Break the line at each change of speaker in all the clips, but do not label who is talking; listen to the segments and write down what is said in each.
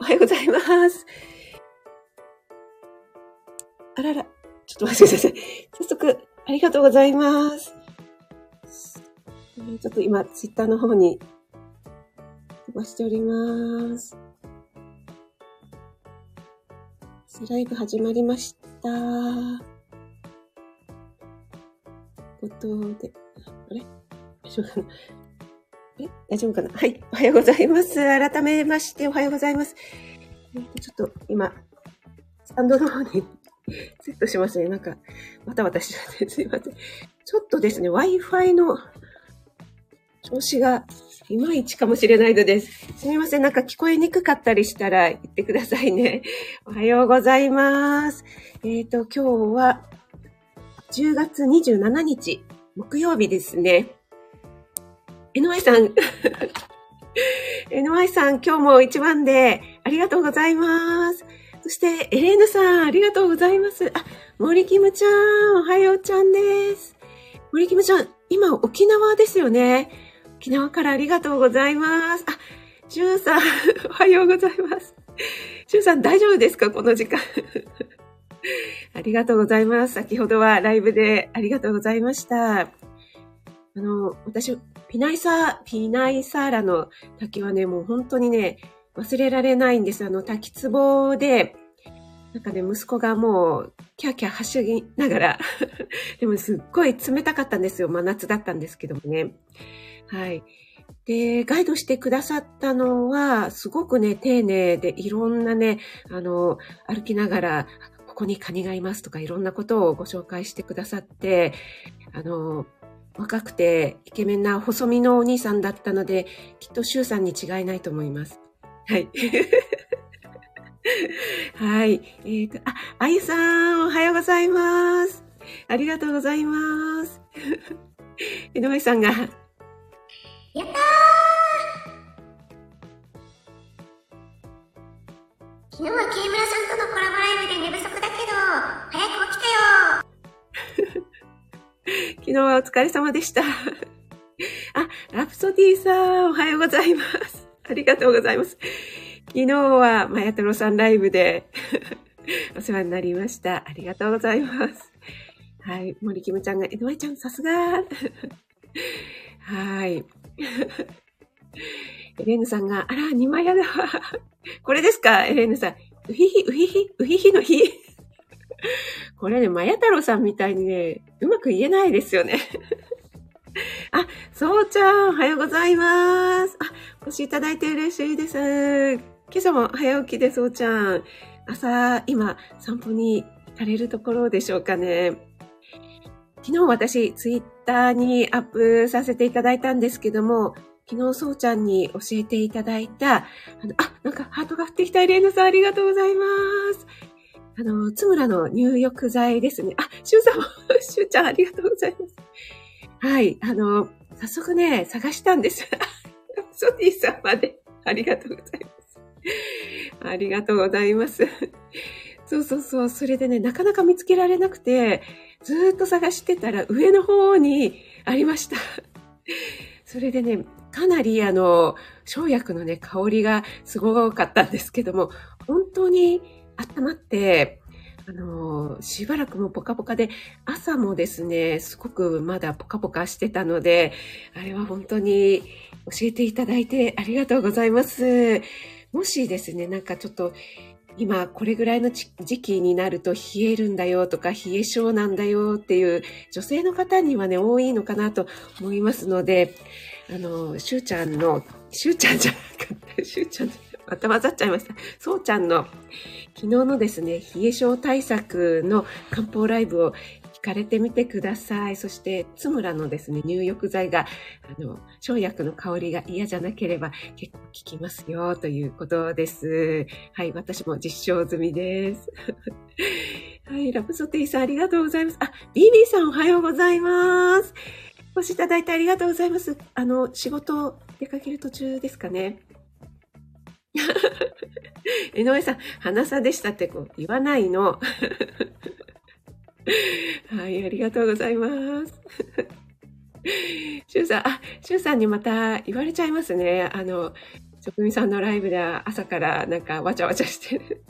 おはようございます。あらら、ちょっと待ってください。早速、ありがとうございます。ちょっと今、ツイッターの方に飛ばしております。ライブ始まりました。音で、あれ？大丈夫かな？大丈夫かな？はい。おはようございます。改めましておはようございます。えー、ちょっと今、スタンドの方にセットしますね。なんか、また私てすいません。ちょっとですね、Wi-Fi の調子がいまいちかもしれないのです。すみません。なんか聞こえにくかったりしたら言ってくださいね。おはようございます。えっ、ー、と、今日は10月27日、木曜日ですね。NY さん、NY さん、今日も一番でありがとうございます。そして、エレーヌさん、ありがとうございます。あ、森キムちゃん、おはようちゃんです。森キムちゃん、今沖縄ですよね。沖縄からありがとうございます。あ、シュンさん、おはようございます。シュンさん大丈夫ですか？この時間。ありがとうございます。先ほどはライブでありがとうございました。あの、私、ピナイサー、ピナイサーラの滝はね、もう本当にね、忘れられないんです。あの、滝壺で、なんかね、息子がもう、キャーキャー走りながら でもすっごい冷たかったんですよ。真夏だったんですけどもね。はい。で、ガイドしてくださったのは、すごくね、丁寧で、いろんなね、あの、歩きながら、ここにカニがいますとか、いろんなことをご紹介してくださって、あの、若くてイケメンな細身のお兄さんだったので、きっとシュウさんに違いないと思います。はい。はい。えっ、ー、と、あ、あゆさん、おはようございます。ありがとうございます。井上さんが、やったー
昨日は木村さんとのコラボライブで寝不足だけど、早く起きたよ
昨日はお疲れ様でした。あ、ラプソディーさん、おはようございます。ありがとうございます。昨日は、まやとろさんライブでお世話になりました。ありがとうございます。はい。森キムちゃんが、えのえちゃん、さすがはい。エレーヌさんが、あら、二枚屋だわ。これですか？エレーヌさん。うひひ、うひひ、うひひのひ。これね、まや太郎さんみたいにね、うまく言えないですよね。あ、そうちゃん、おはようございます。あ、お越しいただいて嬉しいです。今朝も早起きで、そうちゃん。朝、今、散歩に行かれるところでしょうかね。昨日私、ツイッターにアップさせていただいたんですけども、昨日、そうちゃんに教えていただいた、あ、あ、なんかハートが降ってきたエレーヌさんありがとうございます。あの、つむらの入浴剤ですね。あ、しゅうさんも、しゅうちゃんありがとうございます。はい、あの、早速ね、探したんです。ソティさんまで、ありがとうございます。ありがとうございます。そうそうそう、それでね、なかなか見つけられなくて、ずっと探してたら上の方にありました。それでね、かなりあの、生薬のね、香りがすごかったんですけども、本当に温まって、あの、しばらくもポカポカで、朝もですね、すごくまだポカポカしてたので、あれは本当に教えていただいてありがとうございます。もしですね、なんかちょっと今これぐらいの時期になると冷えるんだよとか冷え性なんだよっていう女性の方にはね、多いのかなと思いますので、あの、しゅうちゃんの、しゅうちゃんじゃなかった、しゅうちゃん、また混ざっちゃいました。そうちゃんの昨日のですね、冷え性対策の漢方ライブを聞かれてみてください。そして、つむらのですね、入浴剤が、あの、生薬の香りが嫌じゃなければ結構効きますよ、ということです。はい、私も実証済みです。はい、ラプソティさんありがとうございます。あ、ビービーさんおはようございます。お越しいただいてありがとうございます。あの、仕事出かける途中ですかね。井上さん、花さでしたってこう言わないの。はい、ありがとうございます。シュウさん、あ、シュウさんにまた言われちゃいますね。あの、職人さんのライブでは朝からなんかわちゃわちゃしてる。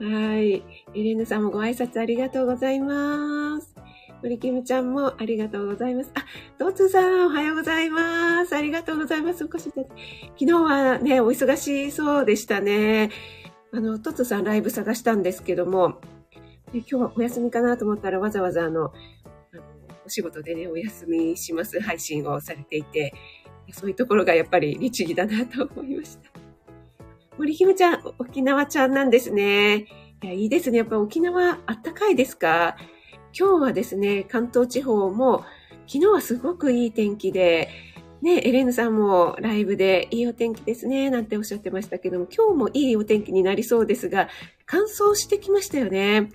はい。エレーヌさんもご挨拶ありがとうございます。森キムちゃんもありがとうございます。あ、トツさんおはようございます。ありがとうございます。お越しいただき。昨日はね、お忙しそうでしたね。あの、トツさんライブ探したんですけども、今日はお休みかなと思ったらわざわざあの、あのお仕事でね、お休みします配信をされていて、そういうところがやっぱり律儀だなと思いました。森姫ちゃん、沖縄ちゃんなんですね。いや、いいですね。やっぱ沖縄あったかいですか？今日はですね、関東地方も昨日はすごくいい天気で、ね、エレーヌさんもライブでいいお天気ですね、なんておっしゃってましたけども、今日もいいお天気になりそうですが、乾燥してきましたよね。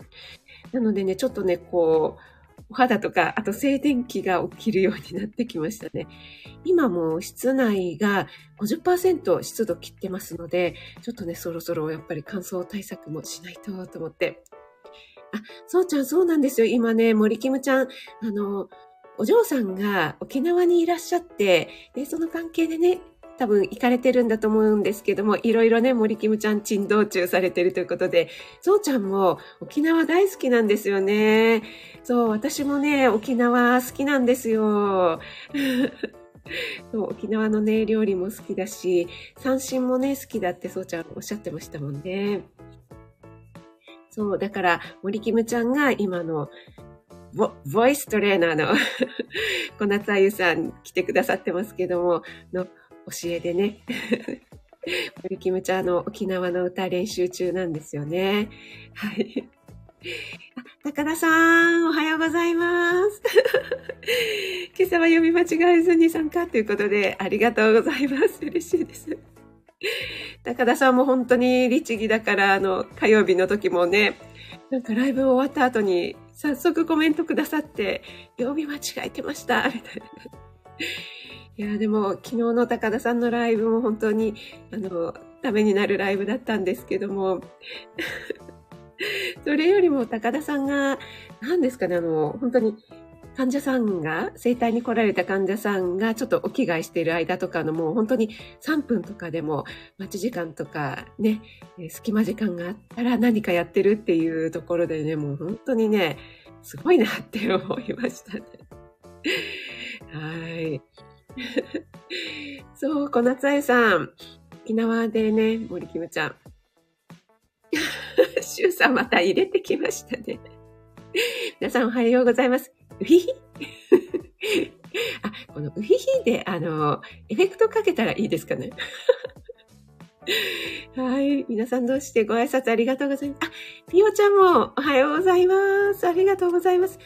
なのでね、ちょっとね、こう、お肌とか、あと静電気が起きるようになってきましたね。今も室内が50%湿度切ってますので、ちょっとね、そろそろやっぱり乾燥対策もしないとと思って。あ、そうちゃん、そうなんですよ。今ね、森キムちゃん、あの、お嬢さんが沖縄にいらっしゃって、で、その関係でね、多分行かれてるんだと思うんですけども、いろいろね、森キムちゃん珍道中されてるということで、ゾウちゃんも沖縄大好きなんですよね。そう、私もね、沖縄好きなんですよ。そう沖縄のね、料理も好きだし、三振もね、好きだってそうちゃんおっしゃってましたもんね。そう、だから、森キムちゃんが今のボ、ボイストレーナーの 小夏あゆさん来てくださってますけども、の教えでね。森キムちゃんの沖縄の歌練習中なんですよね。はい。あ、高田さん、おはようございます。今朝は読み間違えずに参加ということで、ありがとうございます。嬉しいです。高田さんも本当に律儀だから、あの、火曜日の時もね、なんかライブ終わった後に早速コメントくださって、読み間違えてました、みたいな。いや、でも、昨日の高田さんのライブも本当に、あの、ためになるライブだったんですけども、それよりも高田さんが、何ですかね、あの、本当に、患者さんが、生体に来られた患者さんがちょっとお着替えしている間とかのもう本当に3分とかでも待ち時間とかね、隙間時間があったら何かやってるっていうところでね、もう本当にね、すごいなって思いましたね。はい。そう、小夏愛さん。沖縄でね、森キムちゃん。シュウさんまた入れてきましたね。皆さんおはようございます。うひひあ、このうひひで、あの、エフェクトかけたらいいですかね。はい。皆さんどうしてご挨拶ありがとうございます。あ、ピオちゃんもおはようございます。ありがとうございます。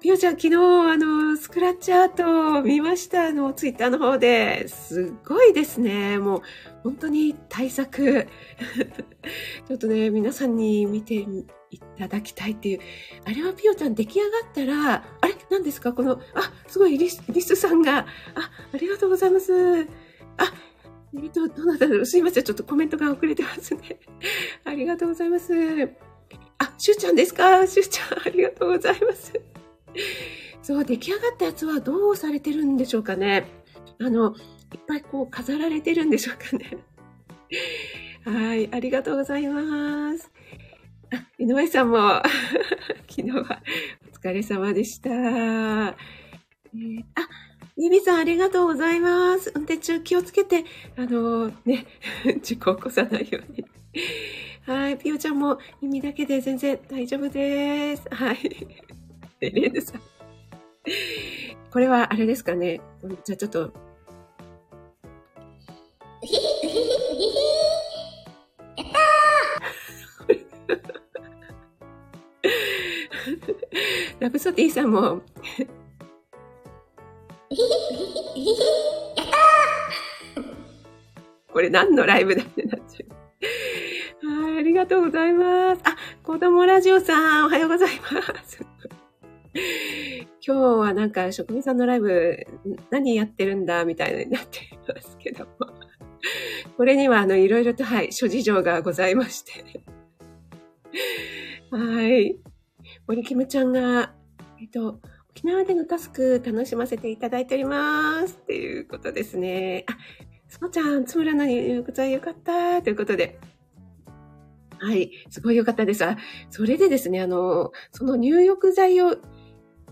ピオちゃん、昨日、あの、スクラッチアートを見ました。あの、ツイッターの方で。すごいですね。もう、本当に対策。ちょっとね、皆さんに見ていただきたいっていう。あれはピオちゃん出来上がったら、あれ？何ですか？この、あ、すごいリス、リスさんが。あ、ありがとうございます。あ、えっと、どなただろうすいません。ちょっとコメントが遅れてますね。ありがとうございます。あ、しゅうちゃんですか？しゅうちゃん、ありがとうございます。そう、出来上がったやつはどうされてるんでしょうかね。あの、いっぱいこう飾られてるんでしょうかね。はい、ありがとうございます。井上さんも 昨日はお疲れ様でした。えー、あ、ニビさんありがとうございます。運転中気をつけて、あのー、ね、事故を起こさないように。はい、ピオちゃんも耳だけで全然大丈夫です。はい。レーヌさん。これはあれですかね。じゃあちょっと。ラブソティさんも。これ何のライブだってなっちゃう。はい、ありがとうございます。あ、子供ラジオさん、おはようございます。今日はなんか職人さんのライブ何やってるんだみたいになっていますけども。これにはあのいろいろとはい、諸事情がございましてはい。森キムちゃんが、えっと、沖縄でのタスク楽しませていただいております。っていうことですね。あ、そうちゃん、つむらの入浴剤よかったということで。はい。すごいよかったです。あ、それでですね、あの、その入浴剤を、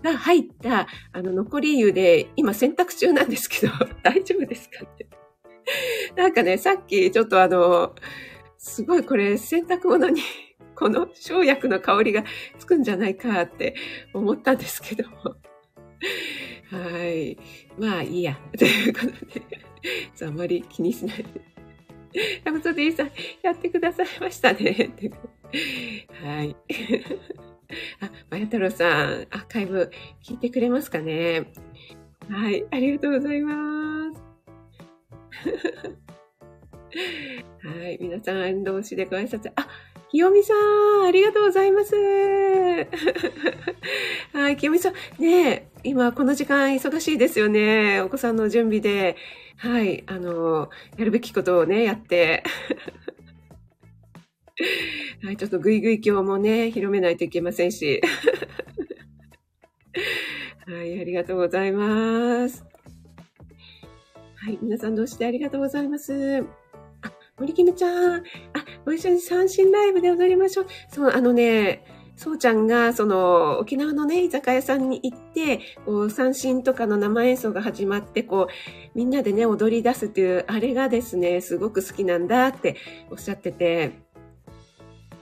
が入った、あの、残り湯で、今洗濯中なんですけど、大丈夫ですかって。なんかね、さっきちょっとあの、すごいこれ洗濯物にこの生薬の香りがつくんじゃないかって思ったんですけども。はい。まあいいや。ということで、あんまり気にしないで。ラブソディさん、やってくださいましたね。はい。あ、まや太郎さん、アーカイブ聞いてくれますかね。はい、ありがとうございます。はい、皆さん同士でご挨拶。あ、清美さん、ありがとうございます。はい、清美さん、ね今この時間忙しいですよね。お子さんの準備で。はい、あの、やるべきことをね、やって。はい、ちょっとぐいぐい今日もね、広めないといけませんし。はい、ありがとうございます。はい、皆さんどうしてありがとうございます。あ森キムちゃん、あ、ご一緒に三振ライブで踊りましょう。そう、あのね、そうちゃんが、その、沖縄のね、居酒屋さんに行って、こう、三振とかの生演奏が始まって、こう、みんなでね、踊り出すっていう、あれがですね、すごく好きなんだっておっしゃってて、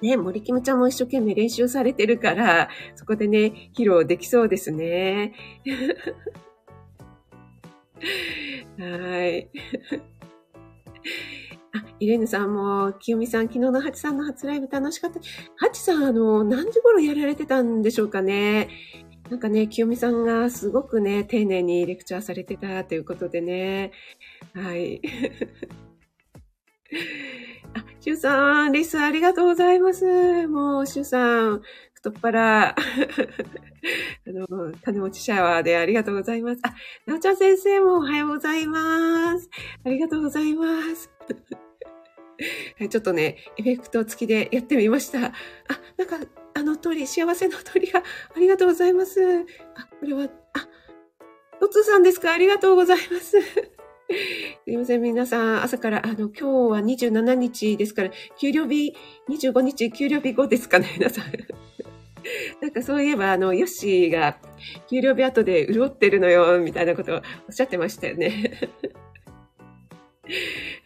ね、森キムちゃんも一生懸命練習されてるから、そこでね、披露できそうですね。はい。イレーヌさんも、清美さん、昨日のハチさんの初ライブ楽しかった。ハチさん、あの、何時頃やられてたんでしょうかね。なんかね、清美さんがすごくね、丁寧にレクチャーされてたということでね。はい。あ、シュウさん、リスありがとうございます。もう、シュウさん、太っ腹、あの、金持ちシャワーでありがとうございます。あ、なおちゃん先生もおはようございます。ありがとうございます。ちょっとね、エフェクト付きでやってみました。あ、なんか、あの鳥、幸せの鳥が、ありがとうございます。あ、これは、あ、おつさんですか？ありがとうございます。すいません、皆さん、朝から、あの、今日は27日ですから、給料日、25日、給料日後ですかね、皆さん。なんかそういえば、あの、ヨッシーが、給料日後で潤ってるのよ、みたいなことをおっしゃってましたよね。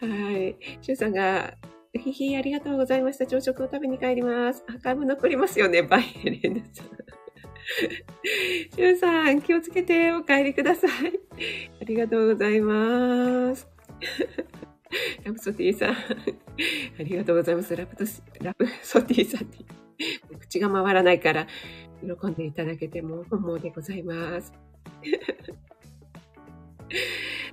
はい。シュウさんが、ひひ、ありがとうございました。朝食を食べに帰ります。アーカイブ残りますよね。バイエレンさん。シュウさん、気をつけてお帰りください。ありがとうございます。ラプソティさん、ありがとうございます。ラプトラプソティさんに、口が回らないから、喜んでいただけても本望でございます。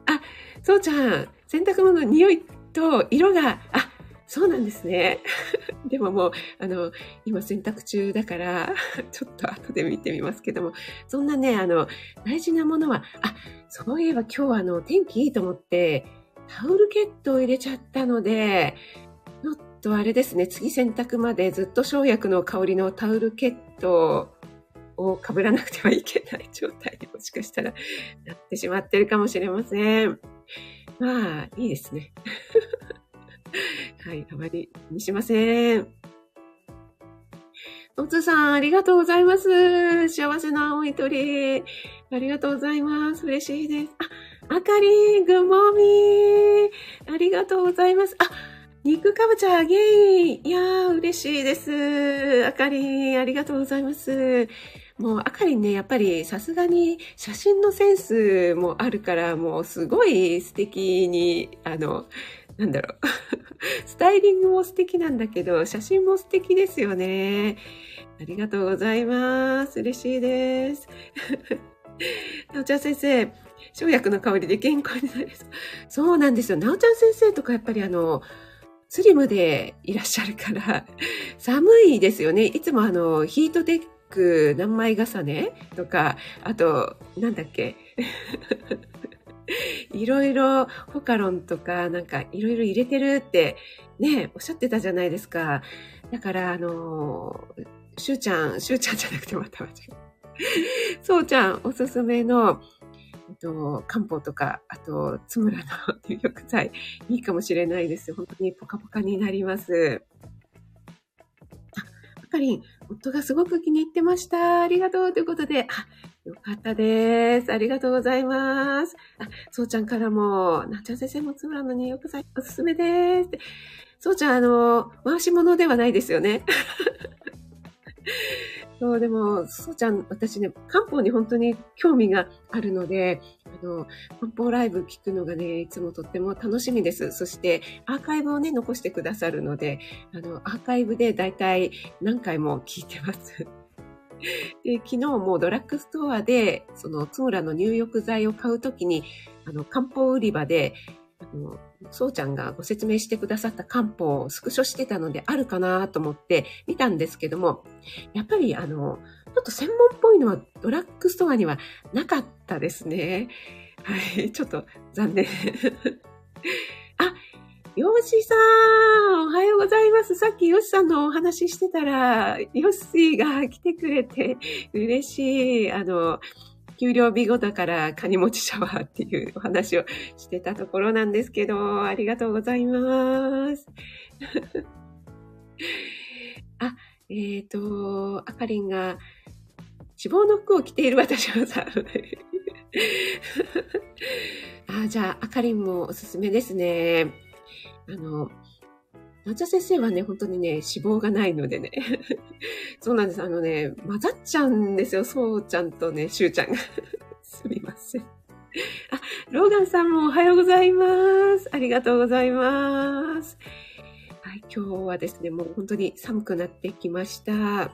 あ、そうちゃん、洗濯物の匂いと色が、あ、そうなんですね。でももう、あの、今洗濯中だから、ちょっと後で見てみますけども、そんなね、あの、大事なものは、あ、そういえば今日はあの、天気いいと思って、タオルケットを入れちゃったので、ちょっとあれですね、次洗濯までずっと生薬の香りのタオルケットを被らなくてはいけない状態にもしかしたらなってしまってるかもしれません。まあ、いいですね。はい、あまり気にしません。おつさん、ありがとうございます。幸せな青い鳥。ありがとうございます。嬉しいです。あ、あかりん、ぐもみありがとうございます。あ、肉かぼちゃ、ゲイいやー、嬉しいです。あかりん、ありがとうございます。もう、あかりね、やっぱりさすがに写真のセンスもあるから、もうすごい素敵に、あの、なんだろう。スタイリングも素敵なんだけど、写真も素敵ですよね。ありがとうございます。嬉しいです。なおちゃん先生、生薬の香りで健康になりそう。そうなんですよ。なおちゃん先生とかやっぱりあの、スリムでいらっしゃるから、寒いですよね。いつもあの、ヒートテックク何枚重ね？とか、あと、なんだっけ？いろいろホカロンとかなんかいろいろ入れてるってね、おっしゃってたじゃないですか。だから、あの、しゅうちゃん、しゅうちゃんじゃなくてまた間違えそうちゃんおすすめの、えっと、漢方とか、あと、つむらの入 浴剤、いいかもしれないです。本当にポカポカになります。あかりん、夫がすごく気に入ってました。ありがとうということで、あ、よかったです。ありがとうございます。あ、そうちゃんからも、なっちゃん先生もつむらの入浴剤おすすめです。そうちゃん、あの、回し物ではないですよね。そう、でも、そうちゃん、私ね、漢方に本当に興味があるので、あの、漢方ライブ聞くのがね、いつもとっても楽しみです。そして、アーカイブをね、残してくださるので、あの、アーカイブでだいたい何回も聞いてます。で、昨日もドラッグストアで、その、つむらの入浴剤を買うときに、あの、漢方売り場で、あの、そうちゃんがご説明してくださった漢方をスクショしてたのであるかなと思って見たんですけども、やっぱりあの、ょっと専門っぽいのはドラッグストアにはなかったですね。はい、ちょっと残念。あ、ヨッシーさん、おはようございます。さっきヨッシーさんのお話ししてたら、ヨッシーが来てくれて嬉しい。あの、給料日後だからカニ持ちシャワーっていうお話をしてたところなんですけど、ありがとうございます。あ、えっ、ー、と、あかりんが、脂肪の服を着ている私はさ、あ、じゃあ、あかりんもおすすめですね。あの、抹茶先生はね、本当にね、脂肪がないのでね。そうなんです。あのね、混ざっちゃうんですよ。そうちゃんとね、しゅうちゃんが。すみません。あ、ローガンさんもおはようございます。ありがとうございます。はい、今日はですね、もう本当に寒くなってきました。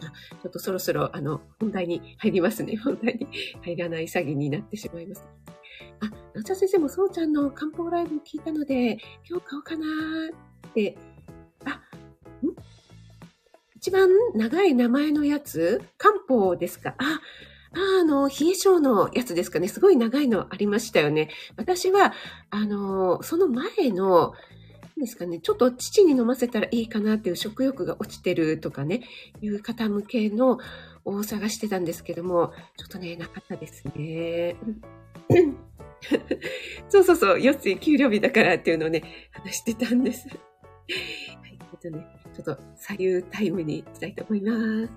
ちょっとそろそろ、あの、本題に入りますね。本題に入らない詐欺になってしまいます。あ、なちゃ先生もそうちゃんの漢方ライブ聞いたので、今日買おうかなって、あ、ん？一番長い名前のやつ？漢方ですか？あ、ああの、冷え性のやつですかね。すごい長いのありましたよね。私は、あの、その前の、ですかね、ちょっと父に飲ませたらいいかなっていう食欲が落ちてるとかね、いう方向けのを探してたんですけども、ちょっとね、なかったですね。そうそうそう、4つ給料日だからっていうのをね、話してたんです。はい、えっとね、ちょっと左右タイムに行きたいと思います。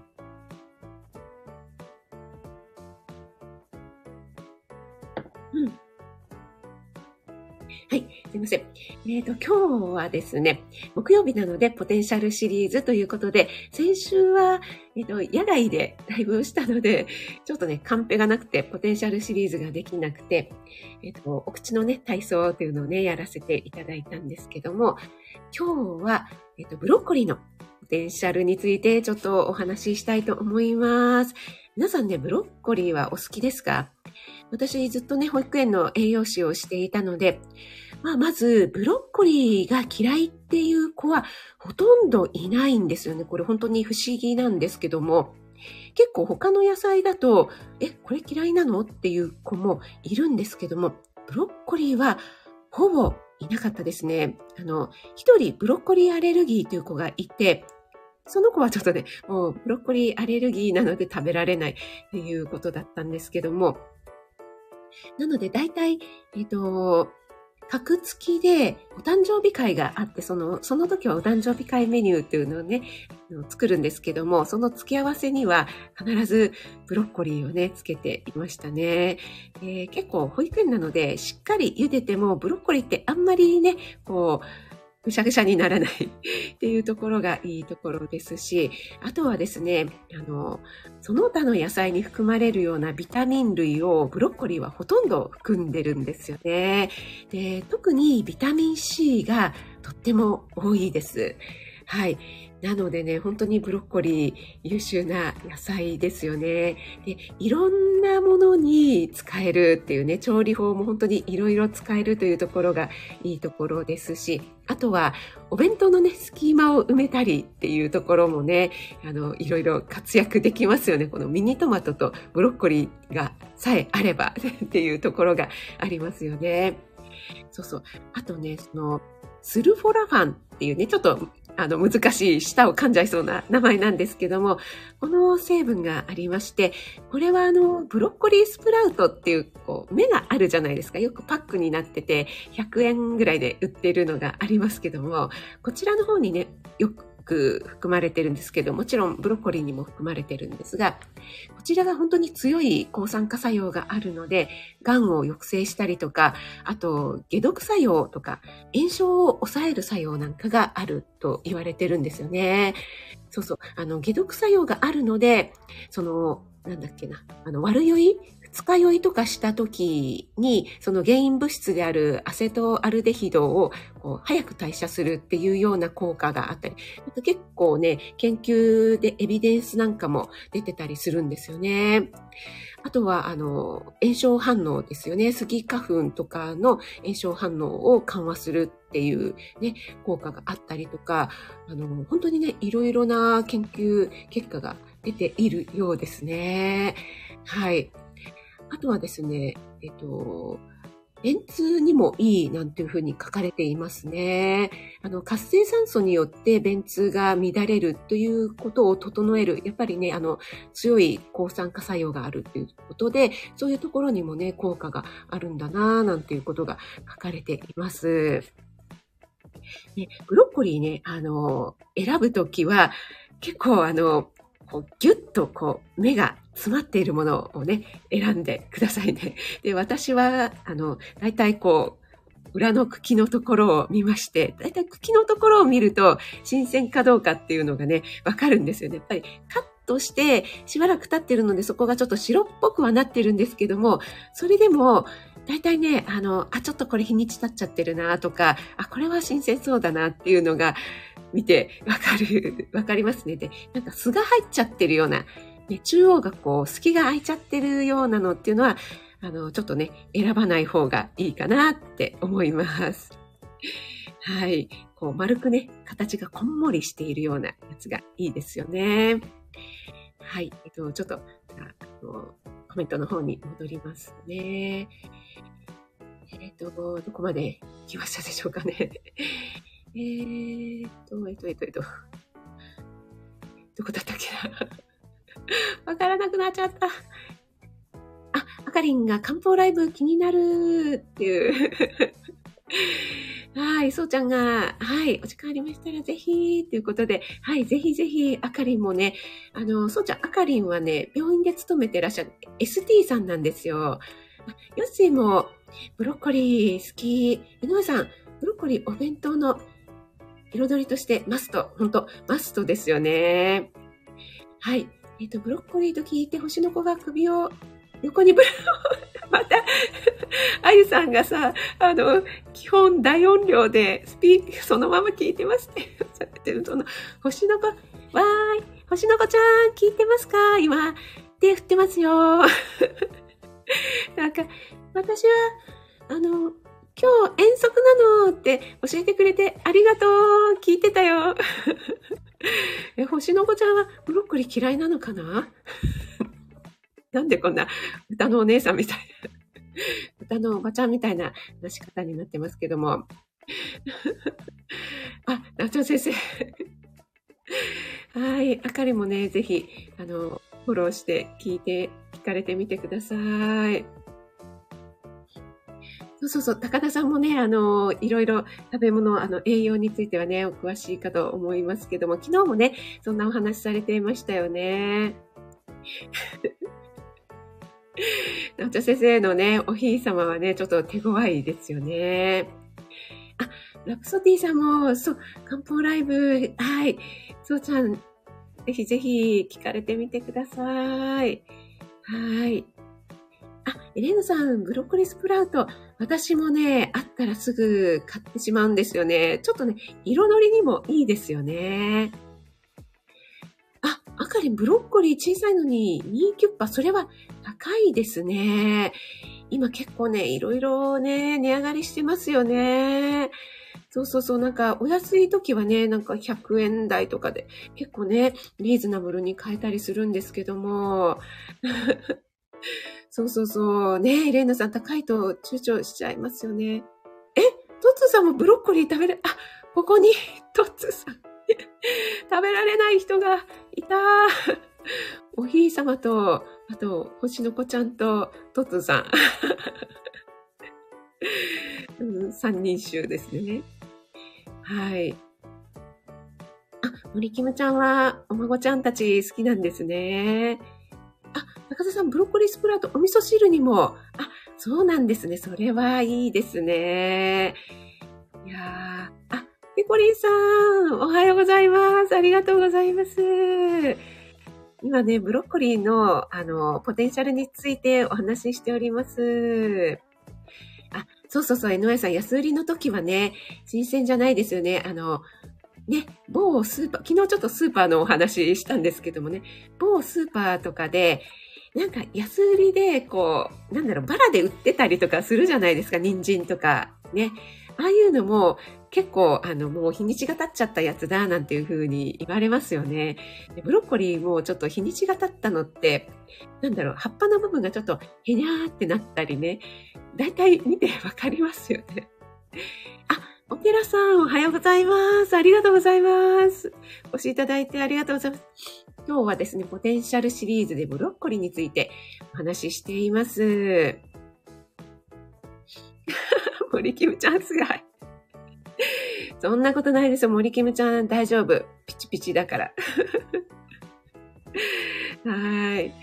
うん。すいません。えっ、ー、と、今日はですね、木曜日なので、ポテンシャルシリーズということで、先週は、えっ、ー、と、野外でライブをしたので、ちょっとね、カンペがなくて、ポテンシャルシリーズができなくて、えっ、ー、と、お口のね、体操というのをね、やらせていただいたんですけども、今日は、えっ、と、ブロッコリーのポテンシャルについてちょっとお話ししたいと思います。皆さんね、ブロッコリーはお好きですか？私ずっとね、保育園の栄養士をしていたので、まあ、まず、ブロッコリーが嫌いっていう子はほとんどいないんですよね。これ本当に不思議なんですけども、結構他の野菜だと、え、これ嫌いなのっていう子もいるんですけども、ブロッコリーはほぼいなかったですね。あの、一人ブロッコリーアレルギーという子がいて、その子はちょっとね、もうブロッコリーアレルギーなので食べられないっていうことだったんですけども、なので大体、えっ、ー、と、格付きでお誕生日会があって、その、その時はお誕生日会メニューっていうのをね、作るんですけども、その付け合わせには必ずブロッコリーをね、つけていましたね。えー、結構保育園なので、しっかり茹でてもブロッコリーってあんまりね、こう、ぐしゃぐしゃにならない っていうところがいいところですし、あとはですね、あの、その他の野菜に含まれるようなビタミン類をブロッコリーはほとんど含んでるんですよね。で、特にビタミン C がとっても多いです。はい。なのでね、本当にブロッコリー優秀な野菜ですよね。で、いろんなものに使えるっていうね、調理法も本当にいろいろ使えるというところがいいところですし、あとはお弁当のね、隙間を埋めたりっていうところもね、あの、いろいろ活躍できますよね。このミニトマトとブロッコリーがさえあれば っていうところがありますよね。そうそう。あとね、その、スルフォラファンっていうね、ちょっとあの、難しい、舌を噛んじゃいそうな名前なんですけども、この成分がありまして、これはあの、ブロッコリースプラウトっていう、こう、芽があるじゃないですか。よくパックになってて、100円ぐらいで売ってるのがありますけども、こちらの方にね、よくく含まれてるんですけど、もちろんブロッコリーにも含まれてるんですが、こちらが本当に強い抗酸化作用があるので、癌を抑制したりとか、あと解毒作用とか、炎症を抑える作用なんかがあると言われてるんですよね。そうそう。あの、解毒作用があるので、その、なんだっけな、あの、悪酔い？二日酔いとかした時に、その原因物質であるアセトアルデヒドをこう早く代謝するっていうような効果があったり、なんか結構ね、研究でエビデンスなんかも出てたりするんですよね。あとは、あの、炎症反応ですよね。スギ花粉とかの炎症反応を緩和するっていうね、効果があったりとか、あの、本当にね、いろいろな研究結果が出ているようですね。はい。あとはですね、えっと、便通にもいいなんていうふうに書かれていますね。あの、活性酸素によって便通が乱れるということを整える。やっぱりね、あの、強い抗酸化作用があるということで、そういうところにもね、効果があるんだなぁなんていうことが書かれています。ね、ブロッコリーね、あの、選ぶときは、結構あの、こうギュッとこう目が詰まっているものをね、選んでくださいね。で、私は、あの、大体こう、裏の茎のところを見まして、大体茎のところを見ると、新鮮かどうかっていうのがね、わかるんですよね。やっぱりカットして、しばらく経ってるので、そこがちょっと白っぽくはなってるんですけども、それでも、大体ね、あの、あ、ちょっとこれ日にち経っちゃってるなとか、あ、これは新鮮そうだなっていうのが、見てわかる、わかりますね。で、なんか巣が入っちゃってるような、ね、中央がこう隙が空いちゃってるようなのっていうのは、あの、ちょっとね、選ばない方がいいかなって思います。はい。こう丸くね、形がこんもりしているようなやつがいいですよね。はい。えっと、ちょっと、あのコメントの方に戻りますね。えっと、どこまで来ましたでしょうかね。えーっと、えっと、えっと、えっと、どこだったっけな わからなくなっちゃった。あ、あかりんが漢方ライブ気になるっていう はい、そうちゃんが、はい、お時間ありましたらぜひ、ということで、はい、ぜひぜひ、あかりんもね、あの、そうちゃん、あかりんはね、病院で勤めてらっしゃる ST さんなんですよ。ヨッシーも、ブロッコリー好き。井上さん、ブロッコリーお弁当の彩りとしてマスト、本当マストですよね。はい。えっ、ー、と、ブロッコリーと聞いて星の子が首を横にぶら、また、あゆさんがさ、あの、基本大音量でスピークそのまま聞いてますって、その、星の子、わーい、星の子ちゃん、聞いてますか？今、手振ってますよ。なんか、私は、あの、今日遠足なのって教えてくれてありがとう聞いてたよ え、星の子ちゃんはブロッコリー嫌いなのかな？なんでこんな歌のお姉さんみたいな、歌のおばちゃんみたいな出し方になってますけども。あ、夏尾先生。はい。あかりもね、ぜひ、あの、フォローして聞いて、聞かれてみてください。そうそう、高田さんもね、あの、いろいろ食べ物、あの、栄養についてはね、お詳しいかと思いますけども、昨日もね、そんなお話されていましたよね。なおちゃ先生のね、おひい様はね、ちょっと手強いですよね。あ、ラプソディさんも、そう、漢方ライブ、はい。そうちゃん、ぜひぜひ聞かれてみてください。はい。あ、エレーヌさん、ブロッコリースプラウト。私もね、あったらすぐ買ってしまうんですよね。ちょっとね、彩りにもいいですよね。あ、あかり、ブロッコリー小さいのに2キュッパ、それは高いですね。今結構ね、いろいろね、値上がりしてますよね。そうそうそう、なんかお安い時はね、なんか100円台とかで結構ね、リーズナブルに買えたりするんですけども。そうそうそう。ねえ、レーナさん高いと躊躇しちゃいますよね。えトッツーさんもブロッコリー食べるあ、ここに、トッツーさん。食べられない人がいた。おひいさまと、あと、星の子ちゃんと、トッツさん。うん、三人衆ですね。はい。あ、森キムちゃんは、お孫ちゃんたち好きなんですね。中田さん、ブロッコリースプラウト、お味噌汁にも。あ、そうなんですね。それはいいですね。いやー、あ、ペコリンさん、おはようございます。ありがとうございます。今ね、ブロッコリーの、あの、ポテンシャルについてお話ししております。あ、そうそうそう、NY さん、安売りの時はね、新鮮じゃないですよね。あの、ね、某スーパー、昨日ちょっとスーパーのお話ししたんですけどもね、某スーパーとかで、なんか安売りで、こう、なんだろう、バラで売ってたりとかするじゃないですか、人参とか、ね。ああいうのも結構、あの、もう日にちが経っちゃったやつだ、なんていう風に言われますよね。でブロッコリーもちょっと日にちが経ったのって、なんだろう、葉っぱの部分がちょっとへにゃーってなったりね。だいたい見てわかりますよね。あ、オペラさん、おはようございます。ありがとうございます。お越しいただいてありがとうございます。今日はですね、ポテンシャルシリーズでブロッコリーについてお話ししています。森キムちゃんすごい。そんなことないですよ。森キムちゃん大丈夫。ピチピチだから。はい。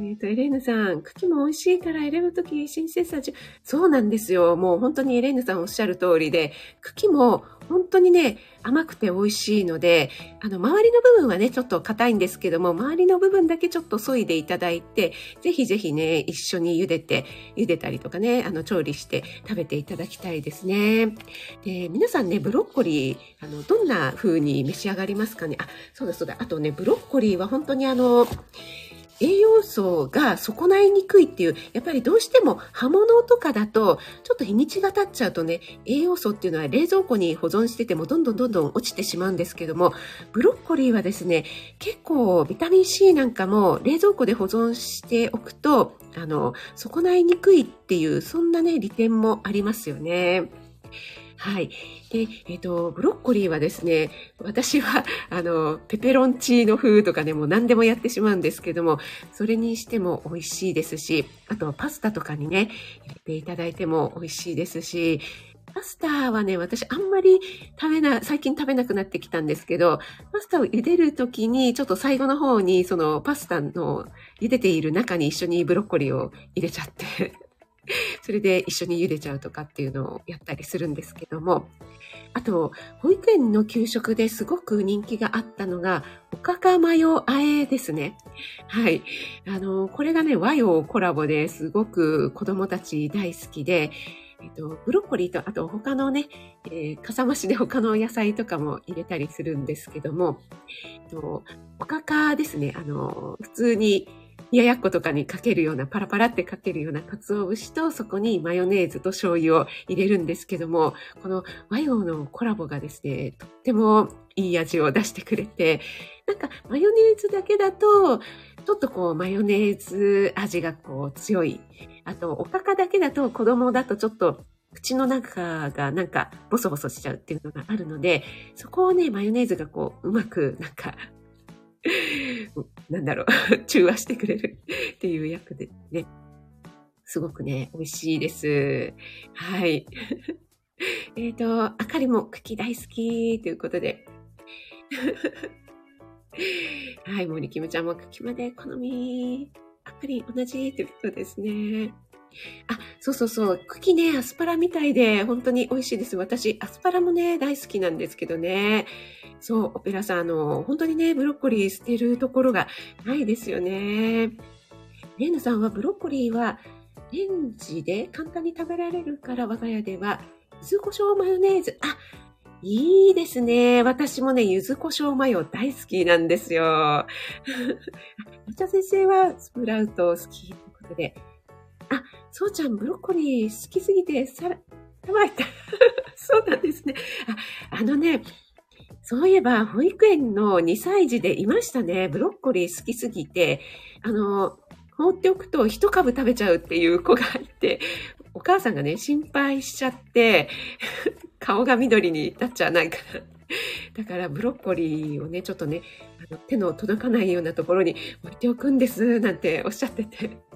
えっ、と、エレーヌさん、茎も美味しいから選ぶとき新鮮さじ、そうなんですよ。もう本当にエレーヌさんおっしゃる通りで、茎も本当にね、甘くて美味しいので、あの、周りの部分はね、ちょっと硬いんですけども、周りの部分だけちょっと削いでいただいて、ぜひぜひね、一緒に茹でて、茹でたりとかね、あの、調理して食べていただきたいですね。で、皆さんね、ブロッコリー、あの、どんな風に召し上がりますかね？あ、そうだそうだ。あとね、ブロッコリーは本当にあの、栄養素が損ないにくいっていう、やっぱりどうしても葉物とかだと、ちょっと日にちが経っちゃうとね、栄養素っていうのは冷蔵庫に保存しててもどんどんどんどん落ちてしまうんですけども、ブロッコリーはですね、結構ビタミン C なんかも冷蔵庫で保存しておくと、あの、損ないにくいっていう、そんなね、利点もありますよね。はい。で、えっ、と、ブロッコリーはですね、私は、あの、ペペロンチーノ風とかね、もう何でもやってしまうんですけども、それにしても美味しいですし、あとはパスタとかにね、入れていただいても美味しいですし、パスタはね、私あんまり食べな、最近食べなくなってきたんですけど、パスタを茹でるときに、ちょっと最後の方に、そのパスタの茹でている中に一緒にブロッコリーを入れちゃって、それで一緒に茹でちゃうとかっていうのをやったりするんですけども、あと、保育園の給食ですごく人気があったのが、おかかマヨあえですね。はい。あの、これがね、和洋コラボですごく子供たち大好きで、えっと、ブロッコリーと、あと他のね、えーかさ増しで他の野菜とかも入れたりするんですけども、えっと、おかかですね、あの、普通にややっことかにかけるような、パラパラってかけるような鰹節と、そこにマヨネーズと醤油を入れるんですけども、この和洋のコラボがですね、とってもいい味を出してくれて、なんかマヨネーズだけだと、ちょっとこうマヨネーズ味がこう強い。あと、おかかだけだと子供だとちょっと口の中がなんかボソボソしちゃうっていうのがあるので、そこをね、マヨネーズがこううまくなんか、なんだろう、中和してくれる っていう役でね、すごくね、美味しいです。はい。えっと、あかりも茎大好きということで。はい、森キムちゃんも茎まで好み。あかり同じということですね。あ、そうそうそう。茎ね、アスパラみたいで、本当に美味しいです。私、アスパラもね、大好きなんですけどね。そう、オペラさん、あの、本当にね、ブロッコリー捨てるところがないですよね。レーヌさんはブロッコリーは、レンジで簡単に食べられるから、我が家では、柚子胡椒マヨネーズ。あ、いいですね。私もね、柚子胡椒マヨ大好きなんですよ。あめちゃ先生はスプラウト好きということで。そうちゃん、ブロッコリー好きすぎて、さら、さばいた。そうなんですね。あ、あのね、そういえば、保育園の2歳児でいましたね。ブロッコリー好きすぎて、あの、放っておくと一株食べちゃうっていう子がいて、お母さんがね、心配しちゃって、顔が緑になっちゃわないかなだからブロッコリーをね、ちょっとね、あの手の届かないようなところに置いておくんです、なんておっしゃってて。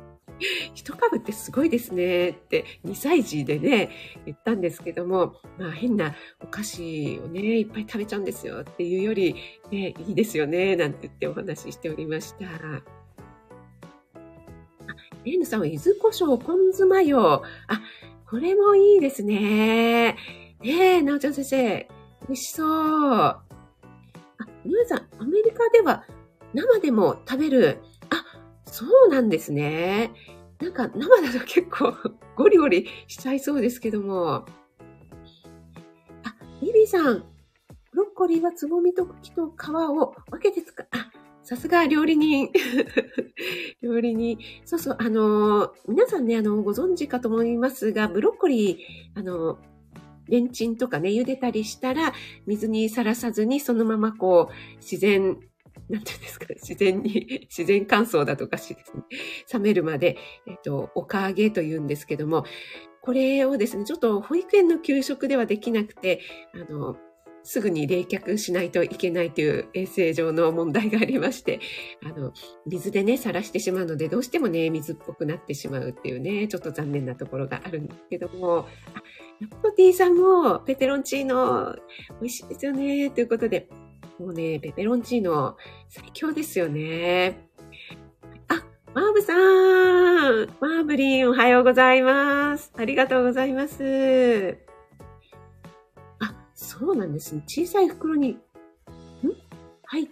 一株ってすごいですねって2歳児でね、言ったんですけども、まあ変なお菓子をね、いっぱい食べちゃうんですよっていうより、ね、いいですよね、なんて言ってお話ししておりました。あ、レーヌさんは柚子胡椒ポン酢マヨ。あ、これもいいですね。ねえ、なおちゃん先生、美味しそう。あ、皆さん、アメリカでは生でも食べる。そうなんですね。なんか生だと結構 ゴリゴリしちゃいそうですけども。あ、リリーさん、ブロッコリーはつぼみと茎と皮を分けて使う。あ、さすが料理人。料理人。そうそう、あのー、皆さんね、あの、ご存知かと思いますが、ブロッコリー、あのー、レンチンとかね、茹でたりしたら、水にさらさずに、そのままこう、自然、なんていうんですか、自然に、自然乾燥だとかしですね、冷めるまで、えっと、おかあげと言うんですけども、これをですね、ちょっと保育園の給食ではできなくて、あの、すぐに冷却しないといけないという衛生上の問題がありまして、あの、水でね、さらしてしまうので、どうしてもね、水っぽくなってしまうっていうね、ちょっと残念なところがあるんですけども、あ、ナポティさんもペペロンチーノ美味しいですよね、ということで、もうね、ペペロンチーノ最強ですよね。あ、マーブさんマーブリンおはようございます。ありがとうございます。あそうなんですね。小さい袋に、ん？入っ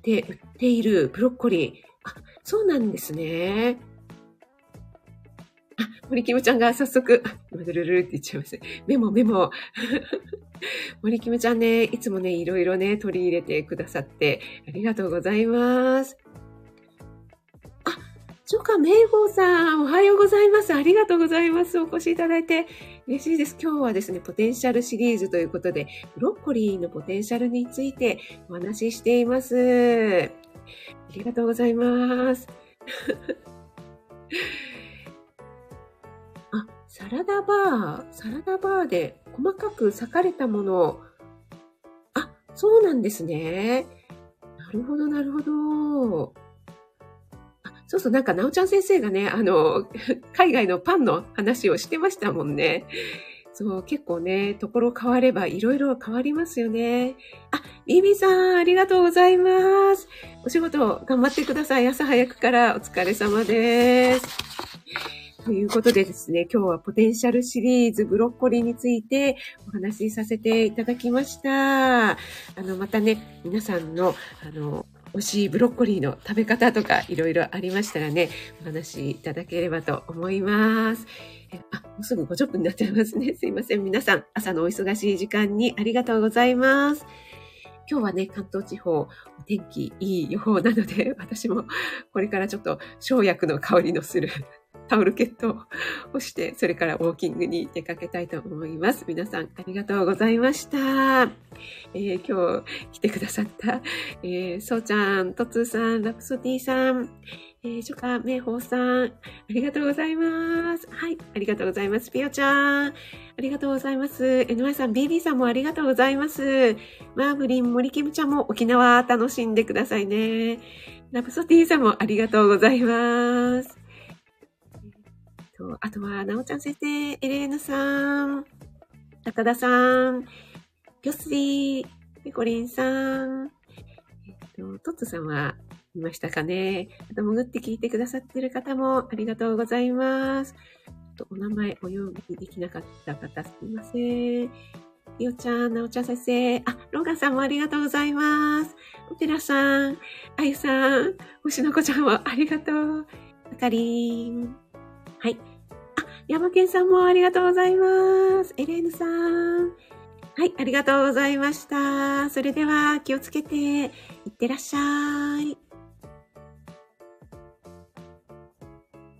て売っているブロッコリー。あ、そうなんですね。森キムちゃんが早速、今ルルルって言っちゃいました。メモメモ。森キムちゃんね、いつもね、いろいろね、取り入れてくださって、ありがとうございます。あ、初夏明宝さん、おはようございます。ありがとうございます。お越しいただいて。嬉しいです。今日はですね、ポテンシャルシリーズということで、ブロッコリーのポテンシャルについてお話ししています。ありがとうございます。サラダバー、サラダバーで細かく裂かれたもの。あ、そうなんですね。なるほど、なるほど。そうそう、なんか、なおちゃん先生がね、あの、海外のパンの話をしてましたもんね。そう、結構ね、ところ変わればいろいろ変わりますよね。あ、ビビさん、ありがとうございます。お仕事頑張ってください。朝早くからお疲れ様です。ということでですね、今日はポテンシャルシリーズブロッコリーについてお話しさせていただきました。あの、またね、皆さんの、あの、美味しいブロッコリーの食べ方とかいろいろありましたらね、お話しいただければと思います。あ、もうすぐ50分になっちゃいますね。すいません。皆さん、朝のお忙しい時間にありがとうございます。今日はね、関東地方、お天気いい予報なので、私もこれからちょっと生薬の香りのするタオルケットを干して、それからウォーキングに出かけたいと思います。皆さんありがとうございました。えー、今日来てくださった、えー、そうちゃん、とつーさん、ラプソディさん、えー、初夏明宝さん、ありがとうございます。はい、ありがとうございます。ピオちゃん、ありがとうございます。NY さん、BB さんもありがとうございます。マーブリン、森キムちゃんも沖縄楽しんでくださいね。ラプソディさんもありがとうございます。と、あとは、なおちゃん先生、エレーヌさん、高田さん、ギョスリー、ペコリンさん、えっと、トッツさんはいましたかねあと、潜って聞いてくださってる方もありがとうございます。とお名前お呼びできなかった方すみません。りおちゃん、なおちゃん先生、あ、ローガンさんもありがとうございます。オペラさん、あゆさん、星の子ちゃんもありがとう。あかりん。はい。ヤマケンさんもありがとうございます。エレーヌさん。はい、ありがとうございました。それでは気をつけていってらっしゃい。